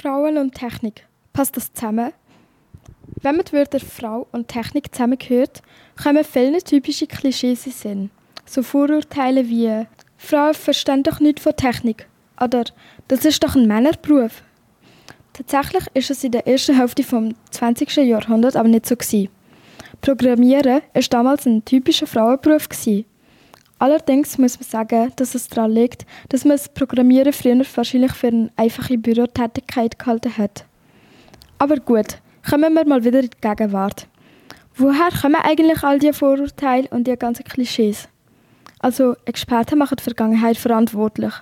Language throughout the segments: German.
Frauen und Technik. Passt das zusammen? Wenn man die Wörter Frau und Technik zusammenhört, kommen viele typische Klischees in Sinn. So Vorurteile wie Frauen verstehen doch nichts von Technik oder das ist doch ein Männerberuf. Tatsächlich ist es in der ersten Hälfte des 20. Jahrhunderts aber nicht so. Programmieren war damals ein typischer Frauenberuf gewesen. Allerdings muss man sagen, dass es daran liegt, dass man das Programmieren früher wahrscheinlich für eine einfache Bürotätigkeit gehalten hat. Aber gut, kommen wir mal wieder in die Gegenwart. Woher kommen eigentlich all diese Vorurteile und die ganzen Klischees? Also, Experten machen die Vergangenheit verantwortlich.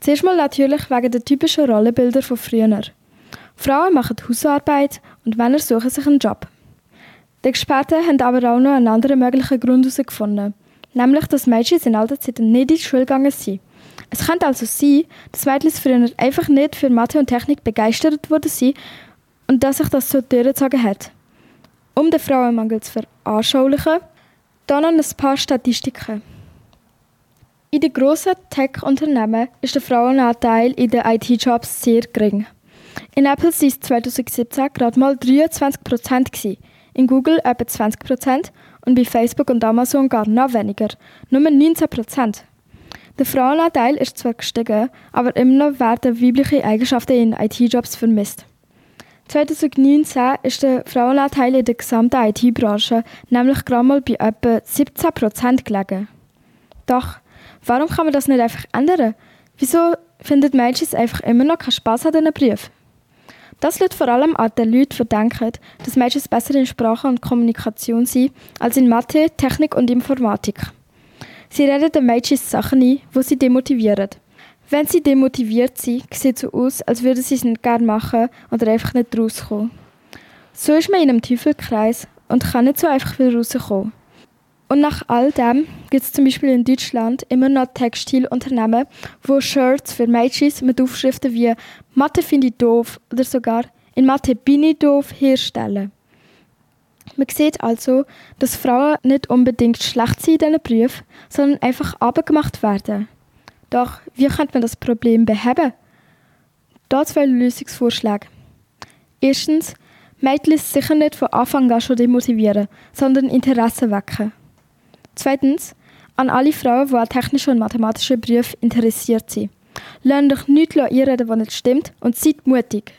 Zuerst mal natürlich wegen der typischen Rollenbilder von früher. Frauen machen Hausarbeit und Männer suchen sich einen Job. Die Experten haben aber auch noch einen anderen möglichen Grund herausgefunden, nämlich dass Mädchen in alter Zeit nicht in die Schule gegangen sind. Es könnte also sein, dass Mädchen früher einfach nicht für Mathe und Technik begeistert worden sind und dass sich das so durchgezogen hat. Um den Frauenmangel zu veranschaulichen, dann noch ein paar Statistiken. In den grossen Tech-Unternehmen ist der Frauenanteil in den IT-Jobs sehr gering. In Apple waren es 2017 gerade mal 23 in Google etwa 20% und bei Facebook und Amazon gar noch weniger, nur 19% Der Frauenanteil ist zwar gestiegen, aber immer noch werden weibliche Eigenschaften in IT-Jobs vermisst. 2019 ist der Frauenanteil in der gesamten IT-Branche nämlich gerade mal bei etwa 17% gelegen. Doch, warum kann man das nicht einfach ändern? Wieso findet Mädchen einfach immer noch keinen Spass an diesen Berufen? Das liegt vor allem an den Leuten verdenken, dass Mädchen besser in Sprache und Kommunikation sind als in Mathe, Technik und Informatik. Sie reden den Mädchen Sachen ein, die sie demotivieren. Wenn sie demotiviert sind, sieht es so aus, als würden sie es nicht gerne machen oder einfach nicht rauskommen. So ist man in einem Teufelkreis und kann nicht so einfach wieder rauskommen. Und nach all dem gibt es zum Beispiel in Deutschland immer noch Textilunternehmen, wo Shirts für Mädchen mit Aufschriften wie Mathe finde ich doof oder sogar in Mathe bin ich doof herstellen. Man sieht also, dass Frauen nicht unbedingt schlecht sind in diesen Berufen, sondern einfach abgemacht werden. Doch wie könnte man das Problem beheben? Da zwei Lösungsvorschläge. Erstens, Mädchen sicher nicht von Anfang an schon demotivieren, sondern Interesse wecken. Zweitens, an alle Frauen, die an technischen und mathematischen Berufen interessiert sind. Lernt euch nichts einreden, was nicht stimmt und seid mutig.